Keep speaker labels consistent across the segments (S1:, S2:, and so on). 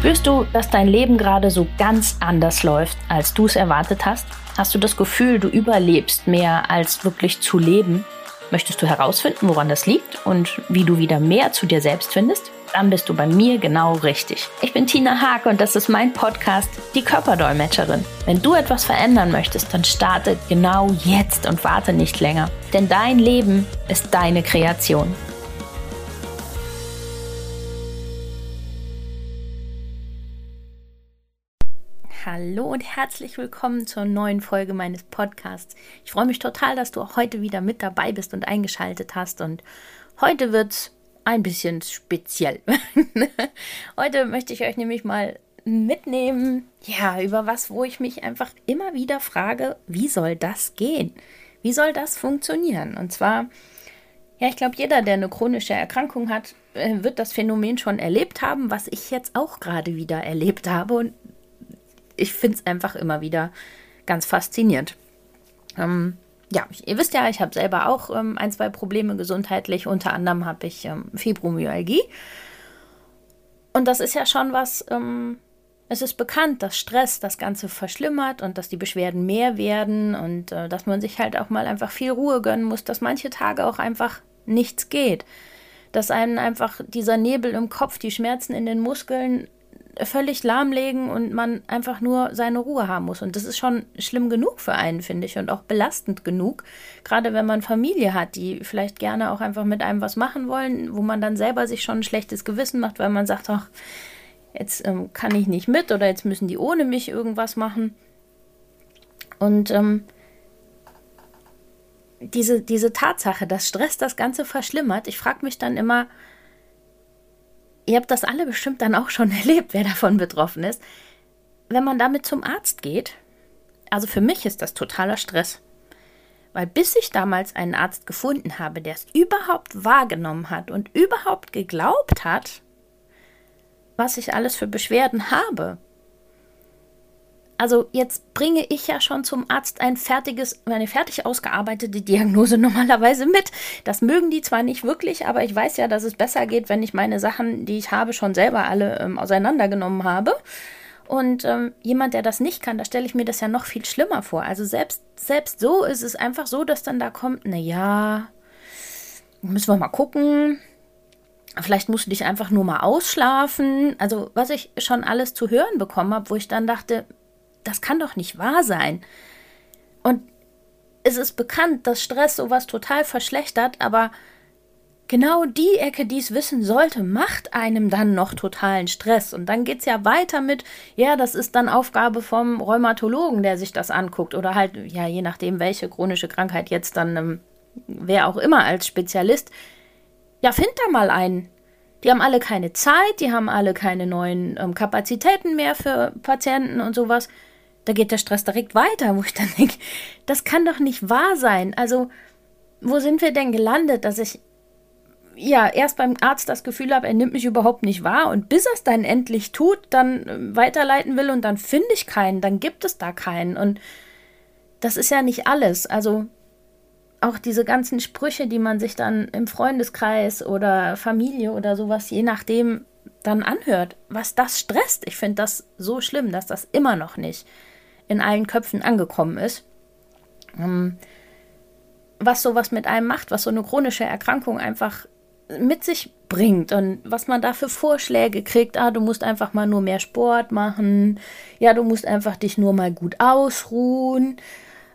S1: Spürst du, dass dein Leben gerade so ganz anders läuft, als du es erwartet hast? Hast du das Gefühl, du überlebst mehr als wirklich zu leben? Möchtest du herausfinden, woran das liegt und wie du wieder mehr zu dir selbst findest? Dann bist du bei mir genau richtig. Ich bin Tina Haag und das ist mein Podcast, die Körperdolmetscherin. Wenn du etwas verändern möchtest, dann starte genau jetzt und warte nicht länger. Denn dein Leben ist deine Kreation. Hallo und herzlich willkommen zur neuen Folge meines Podcasts. Ich freue mich total, dass du auch heute wieder mit dabei bist und eingeschaltet hast. Und heute wird es ein bisschen speziell. heute möchte ich euch nämlich mal mitnehmen, ja, über was, wo ich mich einfach immer wieder frage, wie soll das gehen? Wie soll das funktionieren? Und zwar, ja, ich glaube, jeder, der eine chronische Erkrankung hat, äh, wird das Phänomen schon erlebt haben, was ich jetzt auch gerade wieder erlebt habe. Und ich finde es einfach immer wieder ganz faszinierend. Ähm, ja, ihr wisst ja, ich habe selber auch ähm, ein, zwei Probleme gesundheitlich. Unter anderem habe ich ähm, Fibromyalgie. Und das ist ja schon was, ähm, es ist bekannt, dass Stress das Ganze verschlimmert und dass die Beschwerden mehr werden und äh, dass man sich halt auch mal einfach viel Ruhe gönnen muss, dass manche Tage auch einfach nichts geht. Dass einen einfach dieser Nebel im Kopf, die Schmerzen in den Muskeln völlig lahmlegen und man einfach nur seine Ruhe haben muss. Und das ist schon schlimm genug für einen, finde ich, und auch belastend genug. Gerade wenn man Familie hat, die vielleicht gerne auch einfach mit einem was machen wollen, wo man dann selber sich schon ein schlechtes Gewissen macht, weil man sagt, ach, jetzt ähm, kann ich nicht mit oder jetzt müssen die ohne mich irgendwas machen. Und ähm, diese, diese Tatsache, dass Stress das Ganze verschlimmert, ich frage mich dann immer, ihr habt das alle bestimmt dann auch schon erlebt, wer davon betroffen ist, wenn man damit zum Arzt geht. Also für mich ist das totaler Stress. Weil bis ich damals einen Arzt gefunden habe, der es überhaupt wahrgenommen hat und überhaupt geglaubt hat, was ich alles für Beschwerden habe, also jetzt bringe ich ja schon zum Arzt ein fertiges, eine fertig ausgearbeitete Diagnose normalerweise mit. Das mögen die zwar nicht wirklich, aber ich weiß ja, dass es besser geht, wenn ich meine Sachen, die ich habe, schon selber alle ähm, auseinandergenommen habe. Und ähm, jemand, der das nicht kann, da stelle ich mir das ja noch viel schlimmer vor. Also selbst, selbst so ist es einfach so, dass dann da kommt, na ja, müssen wir mal gucken. Vielleicht musst du dich einfach nur mal ausschlafen. Also was ich schon alles zu hören bekommen habe, wo ich dann dachte, das kann doch nicht wahr sein. Und es ist bekannt, dass Stress sowas total verschlechtert, aber genau die Ecke, die es wissen sollte, macht einem dann noch totalen Stress. Und dann geht es ja weiter mit, ja, das ist dann Aufgabe vom Rheumatologen, der sich das anguckt. Oder halt, ja, je nachdem, welche chronische Krankheit jetzt dann, ähm, wer auch immer als Spezialist. Ja, find da mal einen. Die haben alle keine Zeit, die haben alle keine neuen ähm, Kapazitäten mehr für Patienten und sowas da geht der Stress direkt weiter, wo ich dann denke, das kann doch nicht wahr sein. Also, wo sind wir denn gelandet, dass ich ja erst beim Arzt das Gefühl habe, er nimmt mich überhaupt nicht wahr und bis er es dann endlich tut, dann äh, weiterleiten will und dann finde ich keinen, dann gibt es da keinen und das ist ja nicht alles. Also auch diese ganzen Sprüche, die man sich dann im Freundeskreis oder Familie oder sowas, je nachdem, dann anhört, was das stresst. Ich finde das so schlimm, dass das immer noch nicht in allen Köpfen angekommen ist. Ähm, was sowas mit einem macht, was so eine chronische Erkrankung einfach mit sich bringt und was man da für Vorschläge kriegt. Ah, du musst einfach mal nur mehr Sport machen. Ja, du musst einfach dich nur mal gut ausruhen.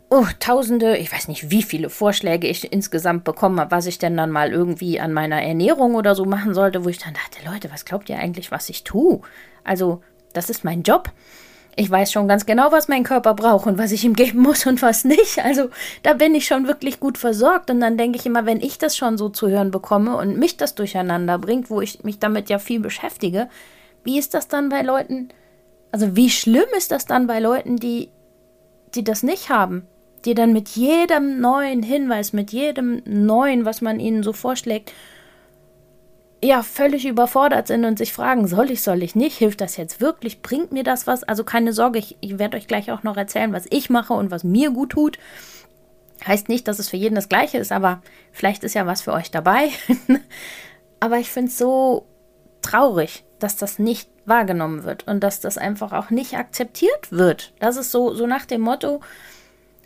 S1: Oh, tausende, ich weiß nicht, wie viele Vorschläge ich insgesamt bekommen habe, was ich denn dann mal irgendwie an meiner Ernährung oder so machen sollte, wo ich dann dachte, Leute, was glaubt ihr eigentlich, was ich tue? Also, das ist mein Job ich weiß schon ganz genau, was mein Körper braucht und was ich ihm geben muss und was nicht. Also da bin ich schon wirklich gut versorgt. Und dann denke ich immer, wenn ich das schon so zu hören bekomme und mich das durcheinander bringt, wo ich mich damit ja viel beschäftige, wie ist das dann bei Leuten? Also wie schlimm ist das dann bei Leuten, die, die das nicht haben? Die dann mit jedem neuen Hinweis, mit jedem neuen, was man ihnen so vorschlägt, ja völlig überfordert sind und sich fragen, soll ich, soll ich nicht, hilft das jetzt wirklich, bringt mir das was? Also keine Sorge, ich, ich werde euch gleich auch noch erzählen, was ich mache und was mir gut tut. Heißt nicht, dass es für jeden das gleiche ist, aber vielleicht ist ja was für euch dabei. aber ich finde es so traurig, dass das nicht wahrgenommen wird und dass das einfach auch nicht akzeptiert wird. Das ist so, so nach dem Motto,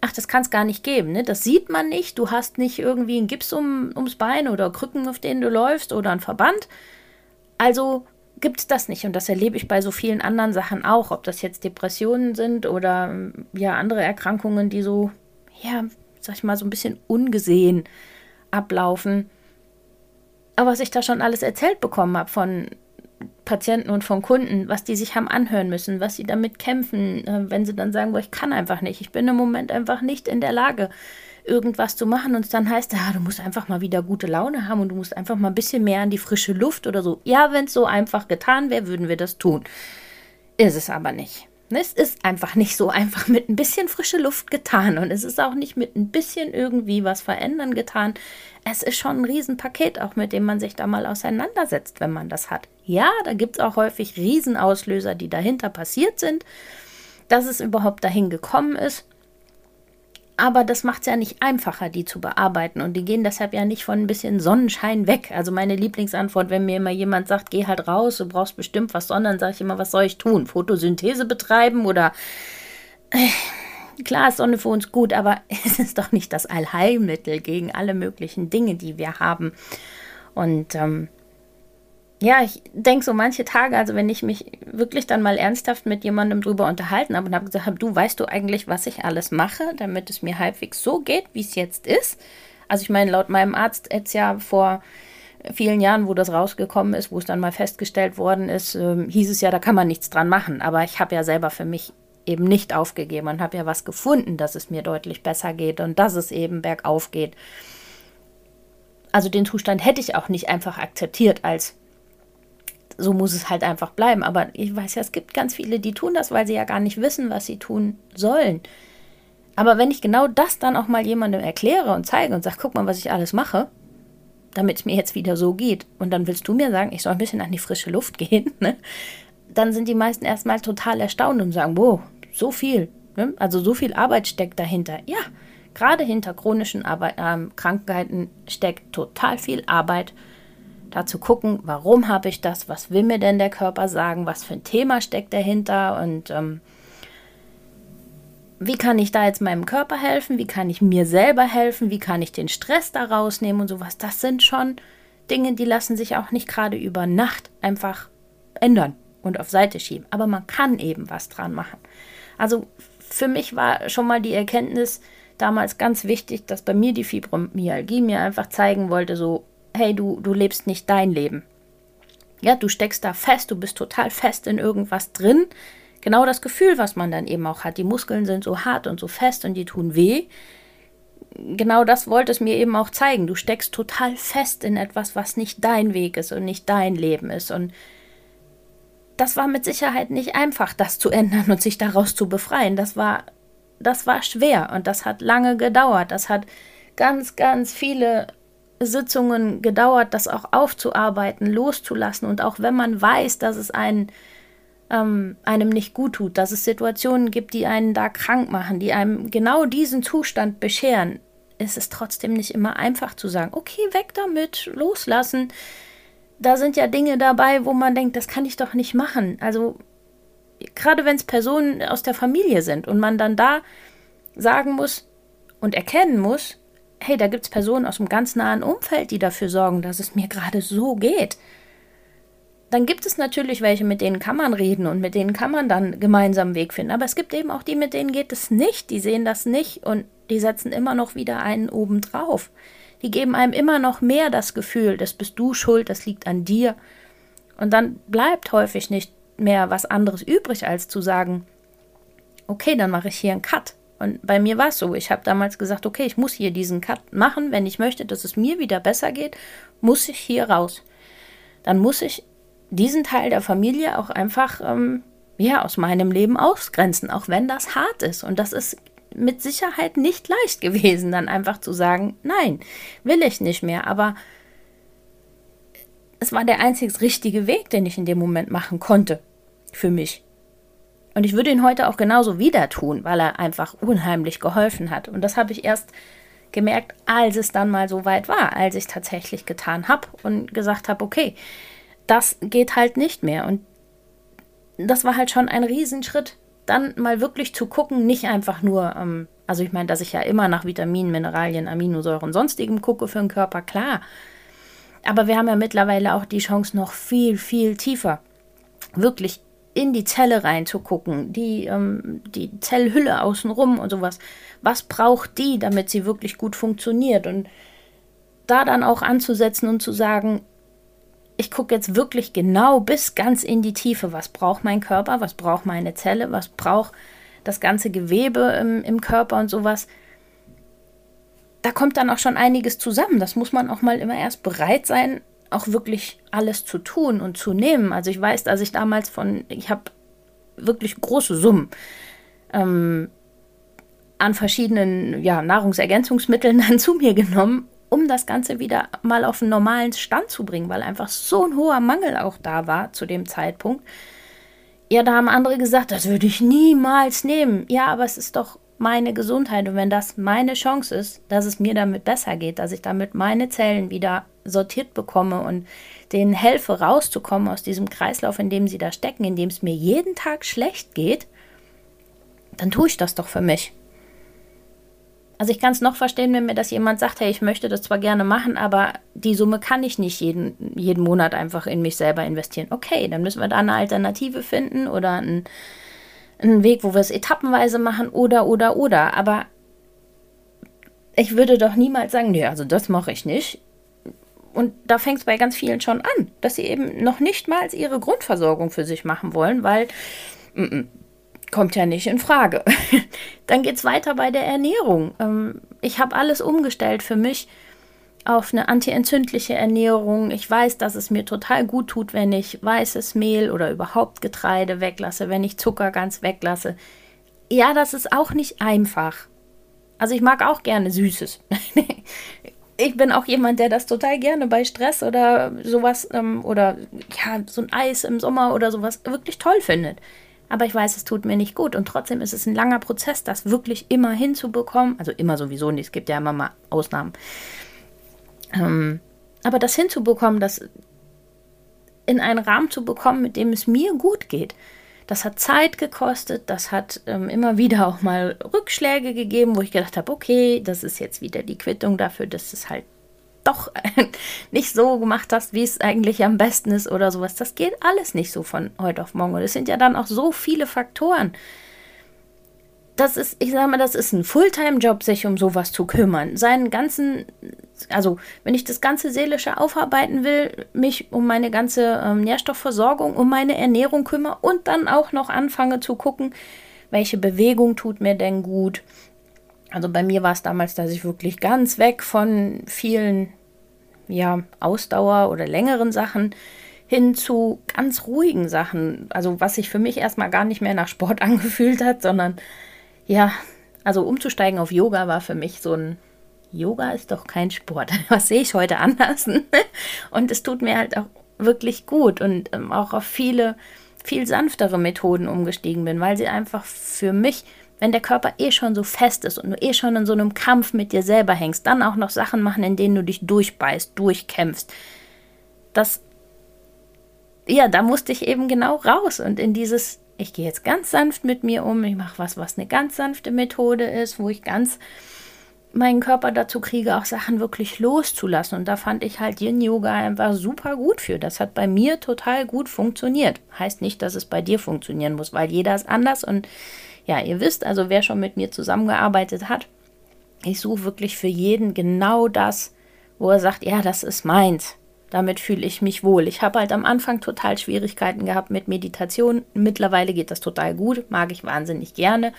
S1: ach, das kann es gar nicht geben. Ne? Das sieht man nicht. Du hast nicht irgendwie einen Gips um, ums Bein oder Krücken, auf denen du läufst oder einen Verband. Also gibt es das nicht. Und das erlebe ich bei so vielen anderen Sachen auch. Ob das jetzt Depressionen sind oder ja andere Erkrankungen, die so, ja, sag ich mal, so ein bisschen ungesehen ablaufen. Aber was ich da schon alles erzählt bekommen habe von Patienten und von Kunden, was die sich haben anhören müssen, was sie damit kämpfen, äh, wenn sie dann sagen, ich kann einfach nicht, ich bin im Moment einfach nicht in der Lage, irgendwas zu machen und es dann heißt, ja, du musst einfach mal wieder gute Laune haben und du musst einfach mal ein bisschen mehr an die frische Luft oder so. Ja, wenn es so einfach getan wäre, würden wir das tun. Ist es aber nicht. Es ist einfach nicht so einfach mit ein bisschen frische Luft getan und es ist auch nicht mit ein bisschen irgendwie was verändern getan. Es ist schon ein Riesenpaket, auch mit dem man sich da mal auseinandersetzt, wenn man das hat. Ja, da gibt es auch häufig Riesenauslöser, die dahinter passiert sind, dass es überhaupt dahin gekommen ist. Aber das macht es ja nicht einfacher, die zu bearbeiten. Und die gehen deshalb ja nicht von ein bisschen Sonnenschein weg. Also meine Lieblingsantwort, wenn mir immer jemand sagt, geh halt raus, du brauchst bestimmt was Sonne, sage ich immer, was soll ich tun? Photosynthese betreiben oder... Äh, klar ist Sonne für uns gut, aber es ist doch nicht das Allheilmittel gegen alle möglichen Dinge, die wir haben. Und ähm, ja, ich denke so manche Tage, also wenn ich mich wirklich dann mal ernsthaft mit jemandem drüber unterhalten habe und habe gesagt, du weißt du eigentlich, was ich alles mache, damit es mir halbwegs so geht, wie es jetzt ist. Also ich meine, laut meinem Arzt jetzt ja vor vielen Jahren, wo das rausgekommen ist, wo es dann mal festgestellt worden ist, äh, hieß es ja, da kann man nichts dran machen. Aber ich habe ja selber für mich eben nicht aufgegeben und habe ja was gefunden, dass es mir deutlich besser geht und dass es eben bergauf geht. Also den Zustand hätte ich auch nicht einfach akzeptiert als so muss es halt einfach bleiben. Aber ich weiß ja, es gibt ganz viele, die tun das, weil sie ja gar nicht wissen, was sie tun sollen. Aber wenn ich genau das dann auch mal jemandem erkläre und zeige und sage, guck mal, was ich alles mache, damit es mir jetzt wieder so geht, und dann willst du mir sagen, ich soll ein bisschen an die frische Luft gehen, ne? dann sind die meisten erstmal total erstaunt und sagen, wow, so viel, ne? also so viel Arbeit steckt dahinter. Ja, gerade hinter chronischen Arbeit, äh, Krankheiten steckt total viel Arbeit da zu gucken, warum habe ich das, was will mir denn der Körper sagen, was für ein Thema steckt dahinter und ähm, wie kann ich da jetzt meinem Körper helfen, wie kann ich mir selber helfen, wie kann ich den Stress da rausnehmen und sowas. Das sind schon Dinge, die lassen sich auch nicht gerade über Nacht einfach ändern und auf Seite schieben. Aber man kann eben was dran machen. Also für mich war schon mal die Erkenntnis damals ganz wichtig, dass bei mir die Fibromyalgie mir einfach zeigen wollte, so hey, du, du lebst nicht dein Leben. Ja, du steckst da fest, du bist total fest in irgendwas drin. Genau das Gefühl, was man dann eben auch hat. Die Muskeln sind so hart und so fest und die tun weh. Genau das wollte es mir eben auch zeigen. Du steckst total fest in etwas, was nicht dein Weg ist und nicht dein Leben ist. Und das war mit Sicherheit nicht einfach, das zu ändern und sich daraus zu befreien. Das war, das war schwer und das hat lange gedauert. Das hat ganz, ganz viele Sitzungen gedauert, das auch aufzuarbeiten, loszulassen. Und auch wenn man weiß, dass es einen, ähm, einem nicht gut tut, dass es Situationen gibt, die einen da krank machen, die einem genau diesen Zustand bescheren, ist es trotzdem nicht immer einfach zu sagen, okay, weg damit, loslassen. Da sind ja Dinge dabei, wo man denkt, das kann ich doch nicht machen. Also gerade wenn es Personen aus der Familie sind und man dann da sagen muss und erkennen muss, hey, da gibt es Personen aus dem ganz nahen Umfeld, die dafür sorgen, dass es mir gerade so geht. Dann gibt es natürlich welche, mit denen kann man reden und mit denen kann man dann gemeinsam einen Weg finden. Aber es gibt eben auch die, mit denen geht es nicht. Die sehen das nicht und die setzen immer noch wieder einen oben drauf. Die geben einem immer noch mehr das Gefühl, das bist du schuld, das liegt an dir. Und dann bleibt häufig nicht mehr was anderes übrig, als zu sagen, okay, dann mache ich hier einen Cut. Und bei mir war es so. Ich habe damals gesagt, okay, ich muss hier diesen Cut machen. Wenn ich möchte, dass es mir wieder besser geht, muss ich hier raus. Dann muss ich diesen Teil der Familie auch einfach ähm, ja, aus meinem Leben ausgrenzen, auch wenn das hart ist. Und das ist mit Sicherheit nicht leicht gewesen, dann einfach zu sagen, nein, will ich nicht mehr. Aber es war der einzig richtige Weg, den ich in dem Moment machen konnte für mich. Und ich würde ihn heute auch genauso wieder tun, weil er einfach unheimlich geholfen hat. Und das habe ich erst gemerkt, als es dann mal so weit war, als ich tatsächlich getan habe und gesagt habe, okay, das geht halt nicht mehr. Und das war halt schon ein Riesenschritt, dann mal wirklich zu gucken, nicht einfach nur, ähm, also ich meine, dass ich ja immer nach Vitaminen, Mineralien, Aminosäuren, sonstigem gucke für den Körper, klar. Aber wir haben ja mittlerweile auch die Chance, noch viel, viel tiefer wirklich in die Zelle reinzugucken, die, ähm, die Zellhülle außenrum und sowas. Was braucht die, damit sie wirklich gut funktioniert? Und da dann auch anzusetzen und zu sagen, ich gucke jetzt wirklich genau bis ganz in die Tiefe, was braucht mein Körper, was braucht meine Zelle, was braucht das ganze Gewebe im, im Körper und sowas. Da kommt dann auch schon einiges zusammen. Das muss man auch mal immer erst bereit sein, auch wirklich alles zu tun und zu nehmen. Also ich weiß, dass ich damals von, ich habe wirklich große Summen ähm, an verschiedenen ja, Nahrungsergänzungsmitteln dann zu mir genommen, um das Ganze wieder mal auf einen normalen Stand zu bringen, weil einfach so ein hoher Mangel auch da war zu dem Zeitpunkt. Ja, da haben andere gesagt, das würde ich niemals nehmen. Ja, aber es ist doch meine Gesundheit und wenn das meine Chance ist, dass es mir damit besser geht, dass ich damit meine Zellen wieder sortiert bekomme und denen helfe, rauszukommen aus diesem Kreislauf, in dem sie da stecken, in dem es mir jeden Tag schlecht geht, dann tue ich das doch für mich. Also ich kann es noch verstehen, wenn mir das jemand sagt, hey, ich möchte das zwar gerne machen, aber die Summe kann ich nicht jeden, jeden Monat einfach in mich selber investieren. Okay, dann müssen wir da eine Alternative finden oder einen, einen Weg, wo wir es etappenweise machen oder, oder, oder. Aber ich würde doch niemals sagen, nee, also das mache ich nicht. Und da fängt es bei ganz vielen schon an, dass sie eben noch nicht mal ihre Grundversorgung für sich machen wollen, weil m -m, kommt ja nicht in Frage. Dann geht es weiter bei der Ernährung. Ähm, ich habe alles umgestellt für mich auf eine antientzündliche Ernährung. Ich weiß, dass es mir total gut tut, wenn ich weißes Mehl oder überhaupt Getreide weglasse, wenn ich Zucker ganz weglasse. Ja, das ist auch nicht einfach. Also ich mag auch gerne Süßes. ich bin auch jemand, der das total gerne bei Stress oder sowas ähm, oder ja, so ein Eis im Sommer oder sowas wirklich toll findet. Aber ich weiß, es tut mir nicht gut und trotzdem ist es ein langer Prozess, das wirklich immer hinzubekommen. Also immer sowieso nicht, es gibt ja immer mal Ausnahmen. Ähm, aber das hinzubekommen, das in einen Rahmen zu bekommen, mit dem es mir gut geht, das hat Zeit gekostet, das hat ähm, immer wieder auch mal Rückschläge gegeben, wo ich gedacht habe, okay, das ist jetzt wieder die Quittung dafür, dass es halt doch nicht so gemacht hast, wie es eigentlich am besten ist oder sowas. Das geht alles nicht so von heute auf morgen. Und es sind ja dann auch so viele Faktoren, das ist, ich sage mal, das ist ein Fulltime-Job, sich um sowas zu kümmern. Seinen ganzen, also wenn ich das ganze Seelische aufarbeiten will, mich um meine ganze ähm, Nährstoffversorgung, um meine Ernährung kümmere und dann auch noch anfange zu gucken, welche Bewegung tut mir denn gut. Also bei mir war es damals, dass ich wirklich ganz weg von vielen, ja, Ausdauer oder längeren Sachen hin zu ganz ruhigen Sachen. Also was sich für mich erstmal gar nicht mehr nach Sport angefühlt hat, sondern ja, also umzusteigen auf Yoga war für mich so ein Yoga ist doch kein Sport. Was sehe ich heute anders? und es tut mir halt auch wirklich gut und ähm, auch auf viele, viel sanftere Methoden umgestiegen bin, weil sie einfach für mich, wenn der Körper eh schon so fest ist und du eh schon in so einem Kampf mit dir selber hängst, dann auch noch Sachen machen, in denen du dich durchbeißt, durchkämpfst. Das, ja, da musste ich eben genau raus und in dieses ich gehe jetzt ganz sanft mit mir um, ich mache was, was eine ganz sanfte Methode ist, wo ich ganz meinen Körper dazu kriege, auch Sachen wirklich loszulassen. Und da fand ich halt Yin Yoga einfach super gut für. Das hat bei mir total gut funktioniert. Heißt nicht, dass es bei dir funktionieren muss, weil jeder ist anders. Und ja, ihr wisst, also wer schon mit mir zusammengearbeitet hat, ich suche wirklich für jeden genau das, wo er sagt, ja, das ist meins. Damit fühle ich mich wohl. Ich habe halt am Anfang total Schwierigkeiten gehabt mit Meditation. Mittlerweile geht das total gut, mag ich wahnsinnig gerne.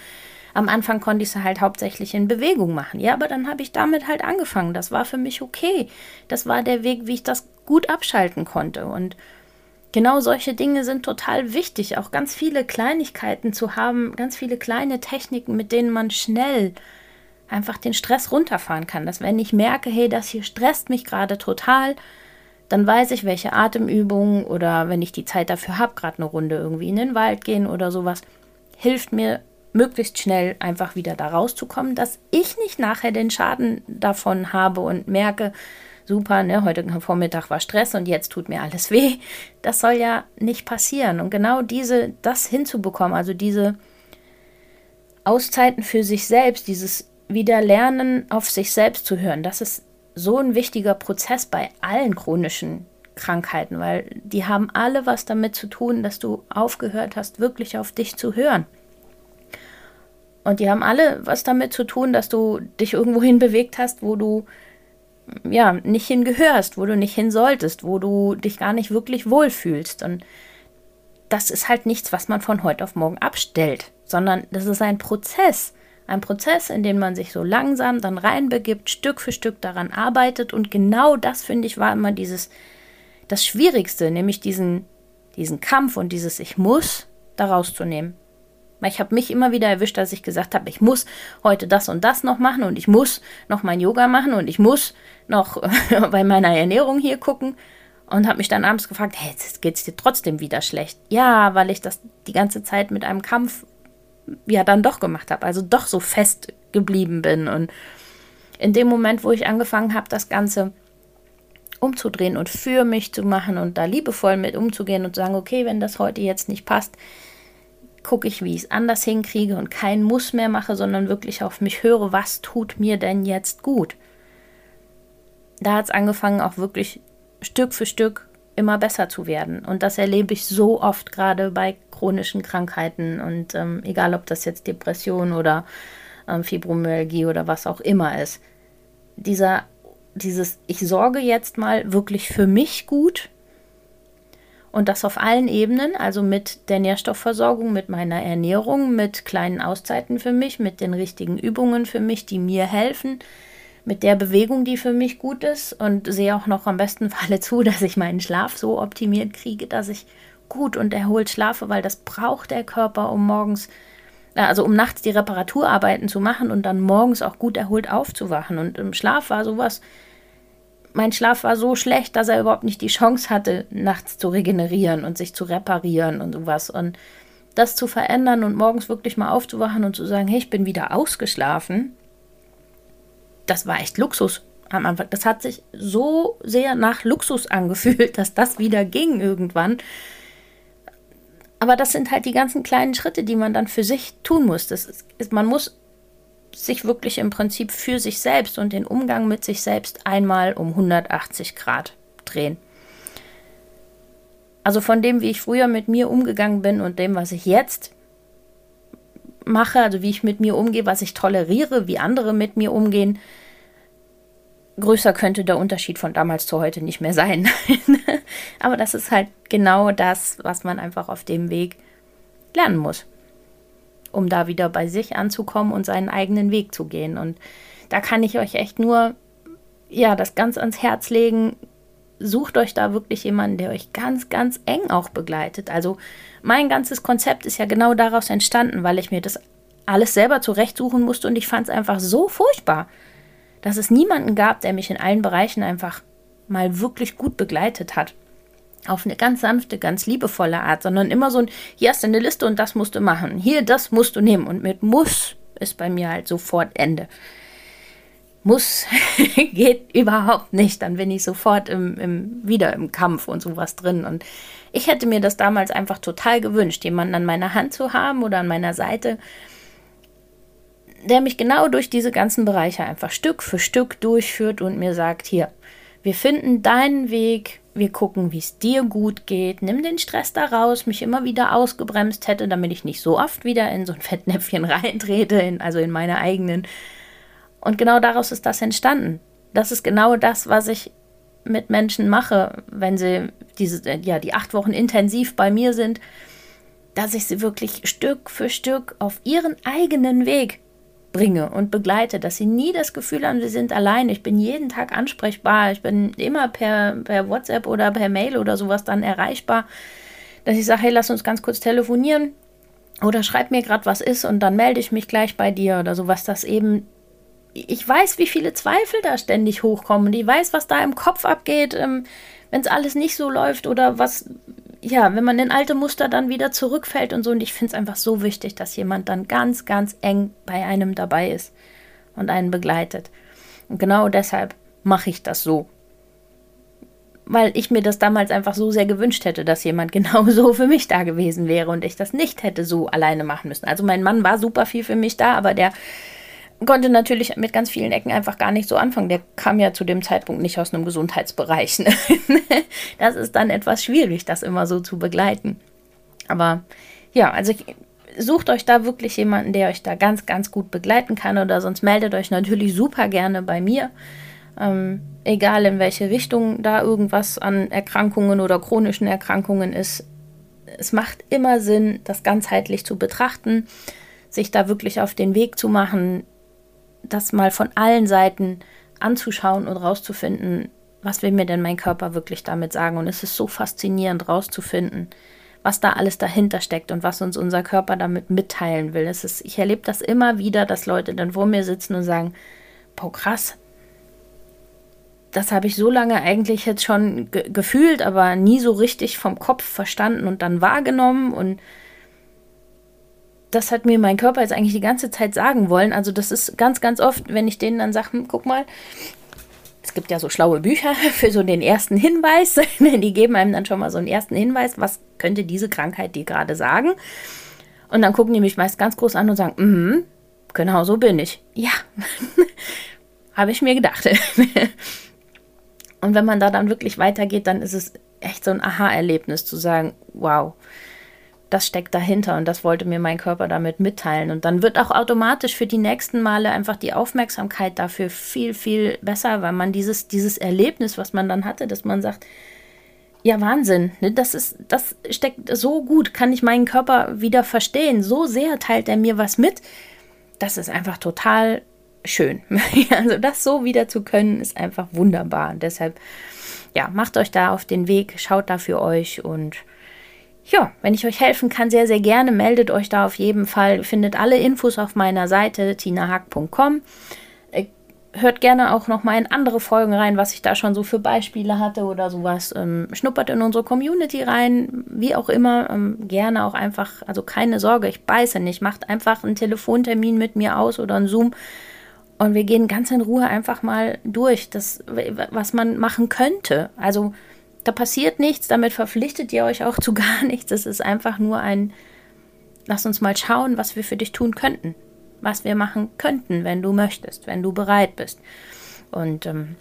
S1: Am Anfang konnte ich es halt hauptsächlich in Bewegung machen. Ja, aber dann habe ich damit halt angefangen. Das war für mich okay. Das war der Weg, wie ich das gut abschalten konnte. Und genau solche Dinge sind total wichtig. Auch ganz viele Kleinigkeiten zu haben, ganz viele kleine Techniken, mit denen man schnell einfach den Stress runterfahren kann. Dass wenn ich merke, hey, das hier stresst mich gerade total, dann weiß ich, welche Atemübungen oder wenn ich die Zeit dafür habe, gerade eine Runde irgendwie in den Wald gehen oder sowas, hilft mir möglichst schnell einfach wieder da rauszukommen, dass ich nicht nachher den Schaden davon habe und merke, super, ne, heute Vormittag war Stress und jetzt tut mir alles weh. Das soll ja nicht passieren. Und genau diese, das hinzubekommen, also diese Auszeiten für sich selbst, dieses Wiederlernen auf sich selbst zu hören, das ist so ein wichtiger Prozess bei allen chronischen Krankheiten, weil die haben alle was damit zu tun, dass du aufgehört hast, wirklich auf dich zu hören. Und die haben alle was damit zu tun, dass du dich irgendwo hin bewegt hast, wo du ja nicht hingehörst, wo du nicht hin solltest, wo du dich gar nicht wirklich wohlfühlst. Und das ist halt nichts, was man von heute auf morgen abstellt, sondern das ist ein Prozess. Ein Prozess, in den man sich so langsam dann reinbegibt, Stück für Stück daran arbeitet. Und genau das, finde ich, war immer dieses, das Schwierigste, nämlich diesen, diesen Kampf und dieses Ich muss da rauszunehmen. Weil ich habe mich immer wieder erwischt, dass ich gesagt habe, ich muss heute das und das noch machen und ich muss noch mein Yoga machen und ich muss noch bei meiner Ernährung hier gucken und habe mich dann abends gefragt, hey, jetzt es dir trotzdem wieder schlecht. Ja, weil ich das die ganze Zeit mit einem Kampf ja dann doch gemacht habe, also doch so fest geblieben bin. Und in dem Moment, wo ich angefangen habe, das Ganze umzudrehen und für mich zu machen und da liebevoll mit umzugehen und zu sagen, okay, wenn das heute jetzt nicht passt, gucke ich, wie ich es anders hinkriege und keinen Muss mehr mache, sondern wirklich auf mich höre, was tut mir denn jetzt gut. Da hat es angefangen, auch wirklich Stück für Stück immer besser zu werden. Und das erlebe ich so oft gerade bei chronischen Krankheiten und ähm, egal ob das jetzt Depression oder ähm, Fibromyalgie oder was auch immer ist. Dieser, dieses, ich sorge jetzt mal wirklich für mich gut und das auf allen Ebenen, also mit der Nährstoffversorgung, mit meiner Ernährung, mit kleinen Auszeiten für mich, mit den richtigen Übungen für mich, die mir helfen, mit der Bewegung, die für mich gut ist und sehe auch noch am besten Falle zu, dass ich meinen Schlaf so optimiert kriege, dass ich gut und erholt schlafe, weil das braucht der Körper, um morgens, äh, also um nachts die Reparaturarbeiten zu machen und dann morgens auch gut erholt aufzuwachen. Und im Schlaf war sowas, mein Schlaf war so schlecht, dass er überhaupt nicht die Chance hatte, nachts zu regenerieren und sich zu reparieren und sowas. Und das zu verändern und morgens wirklich mal aufzuwachen und zu sagen, hey, ich bin wieder ausgeschlafen, das war echt Luxus am Anfang. Das hat sich so sehr nach Luxus angefühlt, dass das wieder ging irgendwann. Aber das sind halt die ganzen kleinen Schritte, die man dann für sich tun muss. Ist, man muss sich wirklich im Prinzip für sich selbst und den Umgang mit sich selbst einmal um 180 Grad drehen. Also von dem, wie ich früher mit mir umgegangen bin und dem, was ich jetzt mache, also wie ich mit mir umgehe, was ich toleriere, wie andere mit mir umgehen, größer könnte der Unterschied von damals zu heute nicht mehr sein. Aber das ist halt genau das, was man einfach auf dem Weg lernen muss um da wieder bei sich anzukommen und seinen eigenen Weg zu gehen. Und da kann ich euch echt nur, ja, das ganz ans Herz legen. Sucht euch da wirklich jemanden, der euch ganz, ganz eng auch begleitet. Also mein ganzes Konzept ist ja genau daraus entstanden, weil ich mir das alles selber zurechtsuchen musste und ich fand es einfach so furchtbar, dass es niemanden gab, der mich in allen Bereichen einfach mal wirklich gut begleitet hat auf eine ganz sanfte, ganz liebevolle Art, sondern immer so ein, hier hast du eine Liste und das musst du machen. Hier, das musst du nehmen. Und mit muss ist bei mir halt sofort Ende. Muss geht überhaupt nicht. Dann bin ich sofort im, im, wieder im Kampf und sowas drin. Und ich hätte mir das damals einfach total gewünscht, jemanden an meiner Hand zu haben oder an meiner Seite, der mich genau durch diese ganzen Bereiche einfach Stück für Stück durchführt und mir sagt, hier, wir finden deinen Weg, wir gucken, wie es dir gut geht. Nimm den Stress da raus, mich immer wieder ausgebremst hätte, damit ich nicht so oft wieder in so ein Fettnäpfchen reintrete, in, also in meine eigenen. Und genau daraus ist das entstanden. Das ist genau das, was ich mit Menschen mache, wenn sie diese, ja, die acht Wochen intensiv bei mir sind, dass ich sie wirklich Stück für Stück auf ihren eigenen Weg bringe und begleite, dass sie nie das Gefühl haben, sie sind allein. Ich bin jeden Tag ansprechbar. Ich bin immer per, per WhatsApp oder per Mail oder sowas dann erreichbar, dass ich sage, hey, lass uns ganz kurz telefonieren oder schreib mir gerade, was ist und dann melde ich mich gleich bei dir oder sowas, das eben ich weiß, wie viele Zweifel da ständig hochkommen ich weiß, was da im Kopf abgeht, ähm, wenn es alles nicht so läuft oder was, ja, wenn man in alte Muster dann wieder zurückfällt und so. Und ich finde es einfach so wichtig, dass jemand dann ganz, ganz eng bei einem dabei ist und einen begleitet. Und genau deshalb mache ich das so. weil ich mir das damals einfach so sehr gewünscht hätte, dass jemand genau so für mich da gewesen wäre und ich das nicht hätte so alleine machen müssen. Also mein Mann war super viel für mich da, aber der konnte natürlich mit ganz vielen Ecken einfach gar nicht so anfangen. Der kam ja zu dem Zeitpunkt nicht aus einem Gesundheitsbereich. Ne? das ist dann etwas schwierig, das immer so zu begleiten. Aber ja, also sucht euch da wirklich jemanden, der euch da ganz, ganz gut begleiten kann oder sonst meldet euch natürlich super gerne bei mir. Ähm, egal in welche Richtung da irgendwas an Erkrankungen oder chronischen Erkrankungen ist. Es macht immer Sinn, das ganzheitlich zu betrachten, sich da wirklich auf den Weg zu machen, das mal von allen Seiten anzuschauen und rauszufinden, was will mir denn mein Körper wirklich damit sagen. Und es ist so faszinierend rauszufinden, was da alles dahinter steckt und was uns unser Körper damit mitteilen will. Es ist, ich erlebe das immer wieder, dass Leute dann vor mir sitzen und sagen, boah, krass, das habe ich so lange eigentlich jetzt schon ge gefühlt, aber nie so richtig vom Kopf verstanden und dann wahrgenommen. Und das hat mir mein Körper jetzt eigentlich die ganze Zeit sagen wollen. Also das ist ganz, ganz oft, wenn ich denen dann sage, guck mal, es gibt ja so schlaue Bücher für so den ersten Hinweis. die geben einem dann schon mal so einen ersten Hinweis, was könnte diese Krankheit dir gerade sagen. Und dann gucken die mich meist ganz groß an und sagen, mhm, genau so bin ich. Ja, habe ich mir gedacht. und wenn man da dann wirklich weitergeht, dann ist es echt so ein Aha-Erlebnis zu sagen, wow, das steckt dahinter und das wollte mir mein Körper damit mitteilen. Und dann wird auch automatisch für die nächsten Male einfach die Aufmerksamkeit dafür viel, viel besser, weil man dieses, dieses Erlebnis, was man dann hatte, dass man sagt, ja, Wahnsinn, ne, das ist, das steckt so gut, kann ich meinen Körper wieder verstehen. So sehr teilt er mir was mit. Das ist einfach total schön. also das so wieder zu können, ist einfach wunderbar. Und deshalb, ja, macht euch da auf den Weg, schaut da für euch und ja, wenn ich euch helfen kann, sehr, sehr gerne, meldet euch da auf jeden Fall. Findet alle Infos auf meiner Seite tinahack.com. Äh, hört gerne auch noch mal in andere Folgen rein, was ich da schon so für Beispiele hatte oder sowas. Ähm, schnuppert in unsere Community rein, wie auch immer. Ähm, gerne auch einfach, also keine Sorge, ich beiße nicht. Macht einfach einen Telefontermin mit mir aus oder einen Zoom. Und wir gehen ganz in Ruhe einfach mal durch, das, was man machen könnte. Also da passiert nichts, damit verpflichtet ihr euch auch zu gar nichts. Es ist einfach nur ein, lass uns mal schauen, was wir für dich tun könnten. Was wir machen könnten, wenn du möchtest, wenn du bereit bist. Und ähm,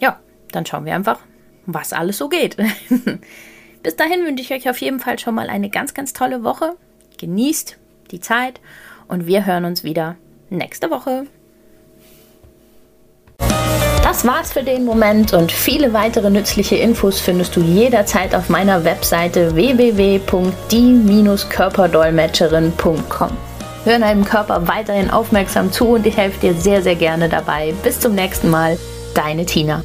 S1: ja, dann schauen wir einfach, was alles so geht. Bis dahin wünsche ich euch auf jeden Fall schon mal eine ganz, ganz tolle Woche. Genießt die Zeit und wir hören uns wieder nächste Woche. Das war's für den Moment und viele weitere nützliche Infos findest du jederzeit auf meiner Webseite www.die-körperdolmetscherin.com. Hör deinem Körper weiterhin aufmerksam zu und ich helfe dir sehr, sehr gerne dabei. Bis zum nächsten Mal, deine Tina.